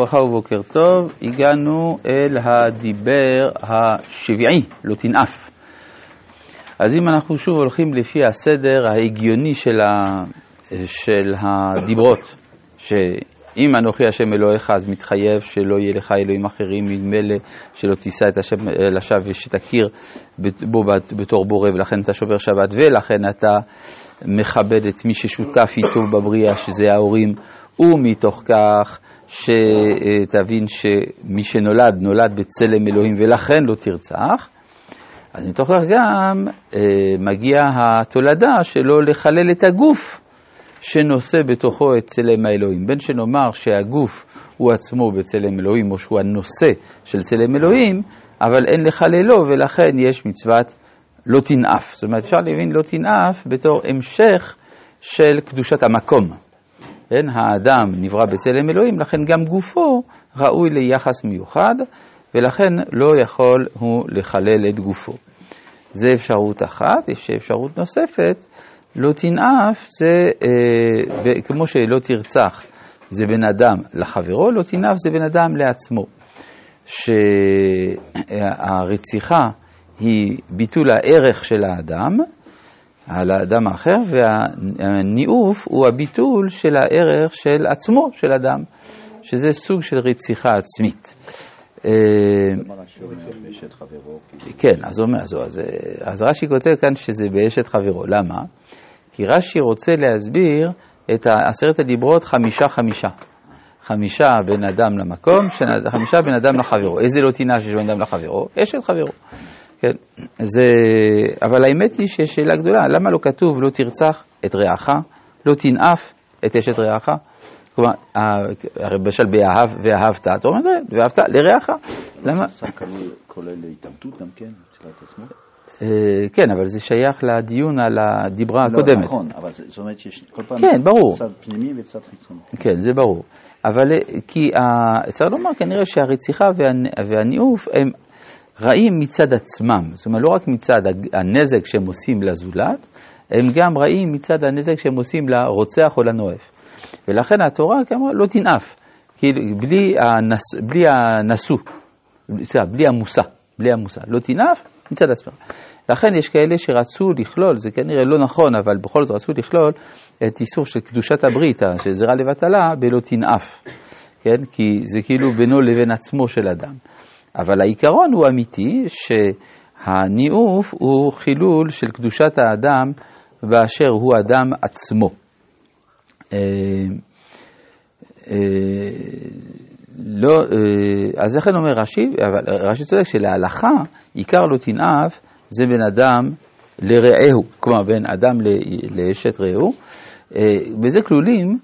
וברכה ובוקר טוב, הגענו אל הדיבר השביעי, לא תנאף. אז אם אנחנו שוב הולכים לפי הסדר ההגיוני של, ה, של הדיברות, שאם אנוכי השם אלוהיך אז מתחייב שלא יהיה לך אלוהים אחרים, נדמה שלא תישא את השם לשווא ושתכיר בו בתור בורא ולכן אתה שובר שבת ולכן אתה מכבד את מי ששותף איתו בבריאה, שזה ההורים, ומתוך כך שתבין שמי שנולד, נולד בצלם אלוהים ולכן לא תרצח. אז מתוך כך גם אה, מגיעה התולדה שלא לחלל את הגוף שנושא בתוכו את צלם האלוהים. בין שנאמר שהגוף הוא עצמו בצלם אלוהים או שהוא הנושא של צלם אלוהים, אבל אין לחללו ולכן יש מצוות לא תנאף. זאת אומרת, אפשר להבין לא תנאף בתור המשך של קדושת המקום. כן, האדם נברא בצלם אלוהים, לכן גם גופו ראוי ליחס מיוחד, ולכן לא יכול הוא לחלל את גופו. זה אפשרות אחת, יש אפשרות נוספת, לא תנאף זה אה, כמו שלא תרצח זה בן אדם לחברו, לא תנאף זה בן אדם לעצמו. שהרציחה היא ביטול הערך של האדם על האדם האחר, והניאוף הוא הביטול של הערך של עצמו, של אדם, שזה סוג של רציחה עצמית. אה, כן, אז, אומר, אז, רש"י כותב כאן שזה באשת חברו. למה? כי רש"י רוצה להסביר את עשרת הדיברות חמישה חמישה. בין אדם למקום, חמישה בין אדם לחברו. איזה לא טינה שיש בין אדם לחברו? אשת חברו. כן, זה, אבל האמת היא שיש שאלה גדולה, למה לא כתוב לא תרצח את רעך, לא תנאף את אשת רעך? כלומר, למשל באהב ואהבת, אתה אומר, ואהבת לרעך, למה? כולל התאבדות גם כן, תחילת עצמו? אה, כן, אבל זה שייך לדיון על הדיברה לא, הקודמת. נכון, אבל זאת אומרת שיש כל פעם כן, ברור. צד פנימי וצד חיצוני. כן, זה ברור. אבל אה, כי צריך לומר כנראה שהרציחה והניאוף הם רעים מצד עצמם, זאת אומרת לא רק מצד הנזק שהם עושים לזולת, הם גם רעים מצד הנזק שהם עושים לרוצח או לנואף. ולכן התורה כאמרה לא תנאף, כאילו בלי, הנס, בלי סליחה, בלי המושא, בלי המושא, לא תנאף מצד עצמם. לכן יש כאלה שרצו לכלול, זה כנראה לא נכון, אבל בכל זאת רצו לכלול את איסור של קדושת הברית, של זרע לבטלה, בלא תנאף, כן? כי זה כאילו בינו לבין עצמו של אדם. אבל העיקרון הוא אמיתי, שהניאוף הוא חילול של קדושת האדם באשר הוא אדם עצמו. אה, אה, לא, אה, אז לכן אומר רש"י, אבל רש"י צודק שלהלכה עיקר לא תנאף זה בין אדם לרעהו, כלומר בין אדם לאשת רעהו, בזה כלולים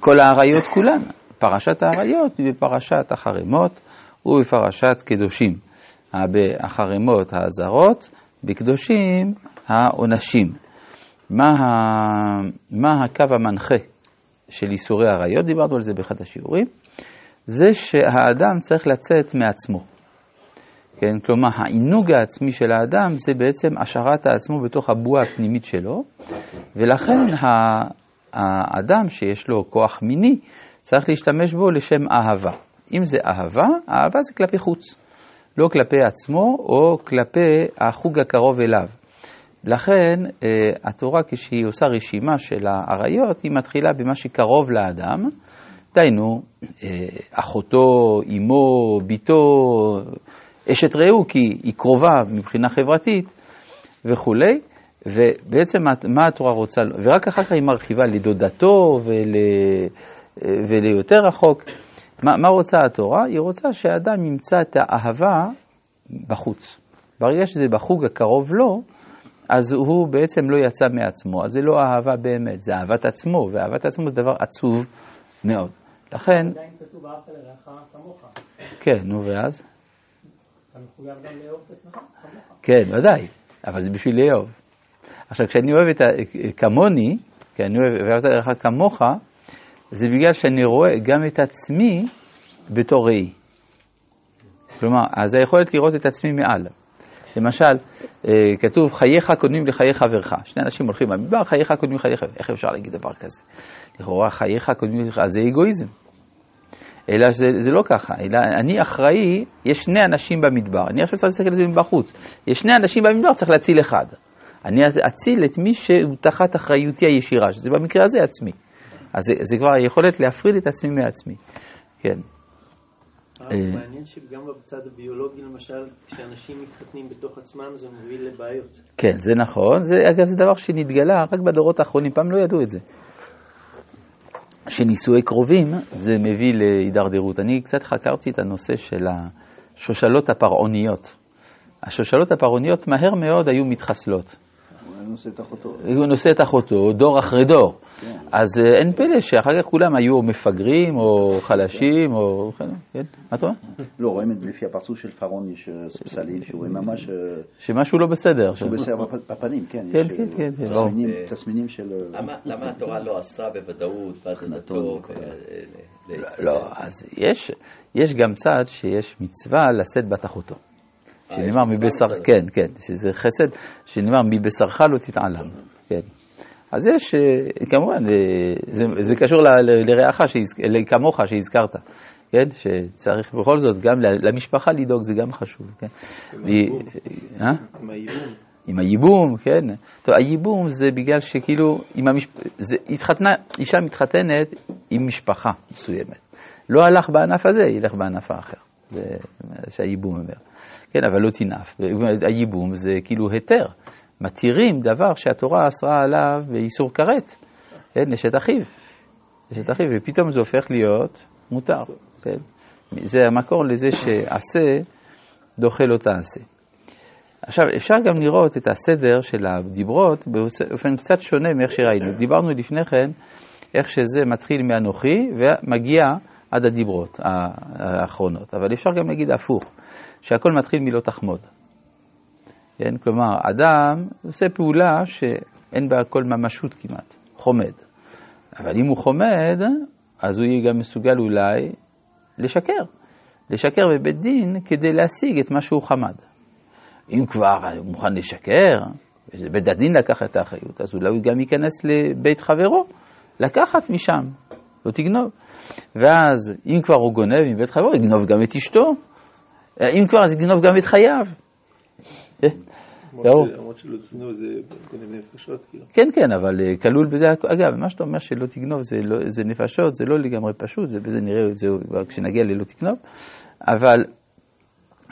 כל האריות כולן, פרשת האריות בפרשת החרמות, ובפרשת קדושים. החרמות האזהרות, בקדושים העונשים. מה, ה... מה הקו המנחה של איסורי עריות, דיברנו על זה באחד השיעורים, זה שהאדם צריך לצאת מעצמו. כן? כלומר, העינוג העצמי של האדם זה בעצם השארת העצמו בתוך הבועה הפנימית שלו, ולכן האדם שיש לו כוח מיני צריך להשתמש בו לשם אהבה. אם זה אהבה, אהבה זה כלפי חוץ, לא כלפי עצמו או כלפי החוג הקרוב אליו. לכן אה, התורה כשהיא עושה רשימה של האריות, היא מתחילה במה שקרוב לאדם, דהיינו אה, אחותו, אמו, בתו, אשת רעהו, כי היא קרובה מבחינה חברתית וכולי, ובעצם מה התורה רוצה, ורק אחר כך היא מרחיבה לדודתו ול, אה, וליותר רחוק. מה, מה רוצה התורה? היא רוצה שהאדם ימצא את האהבה בחוץ. ברגע שזה בחוג הקרוב לו, אז הוא בעצם לא יצא מעצמו, אז זה לא אהבה באמת, זה אהבת עצמו, ואהבת עצמו זה דבר עצוב מאוד. לכן... עדיין כתוב אהבת לרעך כמוך. כן, נו ואז? אתה מחויב גם לאהוב את עצמך כמוך. כן, ודאי, אבל זה בשביל לאהוב. עכשיו, כשאני אוהב את ה... כמוני, כי אני אוהב ואהבת לרעך כמוך, זה בגלל שאני רואה גם את עצמי בתור ראי. כלומר, אז היכולת לראות את עצמי מעל. למשל, אה, כתוב חייך קודמים לחיי חברך. שני אנשים הולכים במדבר, חייך קודמים לחיי חברך. איך אפשר להגיד דבר כזה? לכאורה חייך קודמים לחיי אז זה אגואיזם. אלא זה, זה לא ככה, אלא אני אחראי, יש שני אנשים במדבר, אני עכשיו צריך להסתכל על זה מבחוץ, יש שני אנשים במדבר, צריך להציל אחד. אני אציל את מי שהוא תחת אחריותי הישירה, שזה במקרה הזה עצמי. אז זה, זה כבר היכולת להפריד את עצמי מעצמי, כן. אה, מעניין שגם בצד הביולוגי למשל, כשאנשים מתחתנים בתוך עצמם זה מוביל לבעיות. כן, זה נכון. זה, אגב, זה דבר שנתגלה רק בדורות האחרונים, פעם לא ידעו את זה. שנישואי קרובים זה מביא להידרדרות. אני קצת חקרתי את הנושא של השושלות הפרעוניות. השושלות הפרעוניות מהר מאוד היו מתחסלות. הוא נושא את אחותו. הוא נושא את אחותו דור אחרי דור. כן. אז אה, אין פלא שאחר כך כולם היו מפגרים או חלשים או... כן, מה אתה אומר? לא, רואים את לפי הפרצוף של פארון יש אה, פסלים שרואים ממש... אה, שמשהו לא בסדר. משהו בסדר בפנים, כן. כן, כן, כן. תסמינים של... למה התורה לא אסרה בוודאות בהתנתו? לא, אז יש גם צד שיש מצווה לשאת בת אחותו. שנאמר מבשר, כן, כן, שזה חסד, שנאמר מבשרך לא תתעלם, כן. אז יש, אה, כמובן, אה, זה, זה קשור לרעך, כמוך שהזכרת, כן? שצריך בכל זאת גם למשפחה לדאוג, זה גם חשוב, כן? עם הייבום. אה? עם הייבום, כן. טוב, הייבום זה בגלל שכאילו, המשפ... זה התחתנה, אישה מתחתנת עם משפחה מסוימת. לא הלך בענף הזה, ילך בענף האחר. שהייבום אומר. כן, אבל לא תנאף. הייבום זה כאילו היתר. מתירים דבר שהתורה אסרה עליו באיסור כרת, כן, נשת אחיו. נשת אחיו, ופתאום זה הופך להיות מותר, כן. זה המקור לזה שעשה דוחה לא תעשה. עכשיו, אפשר גם לראות את הסדר של הדיברות באופן קצת שונה מאיך שראינו. דיברנו לפני כן איך שזה מתחיל מאנוכי ומגיע עד הדיברות האחרונות, אבל אפשר גם להגיד הפוך, שהכל מתחיל מלא תחמוד. כן? כלומר, אדם עושה פעולה שאין בה כל ממשות כמעט, חומד. אבל אם הוא חומד, אז הוא יהיה גם מסוגל אולי לשקר. לשקר בבית דין כדי להשיג את מה שהוא חמד. אם כבר הוא מוכן לשקר, ובית הדין לקח את האחריות, אז אולי הוא גם ייכנס לבית חברו, לקחת משם, לא תגנוב. ואז אם כבר הוא גונב מבית חברו, יגנוב גם את אשתו. אם כבר, אז יגנוב גם את חייו. למרות שלא תגנוב זה גונב נפשות, כאילו. כן, כן, אבל אה, כלול בזה, אגב, מה שאתה אומר שלא תגנוב זה, לא, זה נפשות, זה לא לגמרי פשוט, זה בזה נראה את זה כשנגיע ללא תגנוב, אבל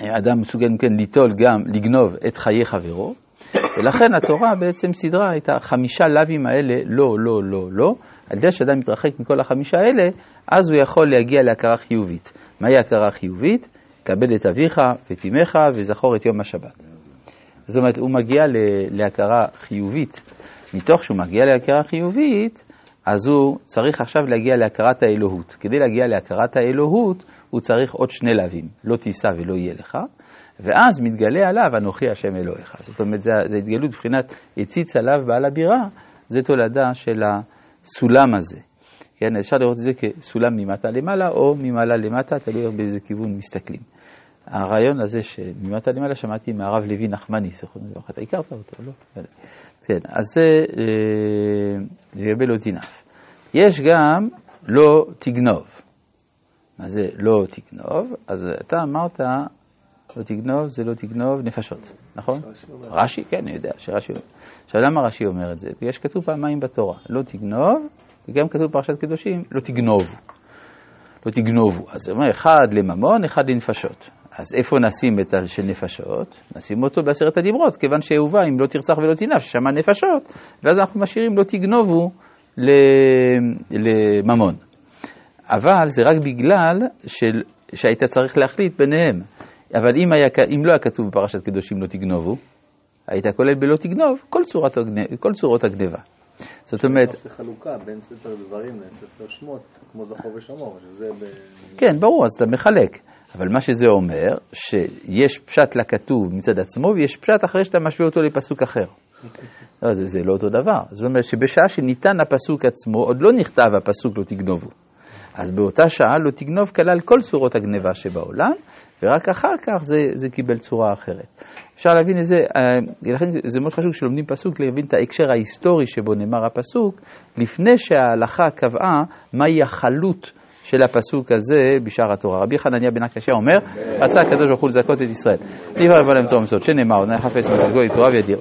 אה, אדם מסוגל כן ליטול גם, לגנוב את חיי חברו, ולכן התורה בעצם סידרה את החמישה לאווים האלה, לא, לא, לא, לא, על ידי שאדם מתרחק מכל החמישה האלה, אז הוא יכול להגיע להכרה חיובית. מהי הכרה חיובית? כבד את אביך ואת אמך וזכור את יום השבת. זאת אומרת, הוא מגיע להכרה חיובית. מתוך שהוא מגיע להכרה חיובית, אז הוא צריך עכשיו להגיע להכרת האלוהות. כדי להגיע להכרת האלוהות, הוא צריך עוד שני לאווים, לא תישא ולא יהיה לך, ואז מתגלה עליו אנוכי השם אלוהיך. זאת אומרת, זו התגלות מבחינת הציץ עליו בעל הבירה, זה תולדה של הסולם הזה. כן, אפשר לראות את זה כסולם ממטה למעלה או ממעלה למטה, תלוי באיזה כיוון מסתכלים. הרעיון הזה שממטה למעלה שמעתי מהרב לוי נחמני, זכרונו לברכה, אתה הכרת אותו, לא? כן, אז זה אה, לגבי לא תנאף. יש גם לא תגנוב. מה זה לא תגנוב? אז אתה אמרת, לא תגנוב זה לא תגנוב נפשות, נכון? רש"י, כן, אני יודע שרש"י אומר. עכשיו למה רש"י אומר את זה? בגלל שכתוב פעמיים בתורה, לא תגנוב, וגם כתוב בפרשת קדושים, לא תגנובו. לא תגנובו. אז זה אומר, אחד לממון, אחד לנפשות. אז איפה נשים את של נפשות? נשים אותו בעשרת הדיברות, כיוון שאהובה אם לא תרצח ולא תנף, ששמע נפשות, ואז אנחנו משאירים לא תגנובו לממון. אבל זה רק בגלל של, שהיית צריך להחליט ביניהם. אבל אם, היה, אם לא היה כתוב בפרשת קדושים לא תגנובו, היית כולל בלא תגנוב כל, כל צורות הגניבה. זאת אומרת... זה חלוקה בין ספר דברים לספר שמות, כמו זכור ושמור, שזה ב... כן, ברור, אז אתה מחלק. אבל מה שזה אומר, שיש פשט לכתוב מצד עצמו, ויש פשט אחרי שאתה משווה אותו לפסוק אחר. לא, זה, זה לא אותו דבר. זאת אומרת שבשעה שניתן הפסוק עצמו, עוד לא נכתב הפסוק לא תגנובו. אז באותה שעה לא תגנוב כלל כל צורות הגניבה שבעולם, ורק אחר כך זה, זה קיבל צורה אחרת. אפשר להבין את זה, אה, לכן זה מאוד חשוב כשלומדים פסוק להבין את ההקשר ההיסטורי שבו נאמר הפסוק, לפני שההלכה קבעה מהי החלות של הפסוק הזה בשאר התורה. רבי חנניה בן הקשיא אומר, רצה הקדוש ברוך הוא לזכות את ישראל. רב להם תורה מסוד, שנאמר, נא חפש מזלגו לתורה וידיר.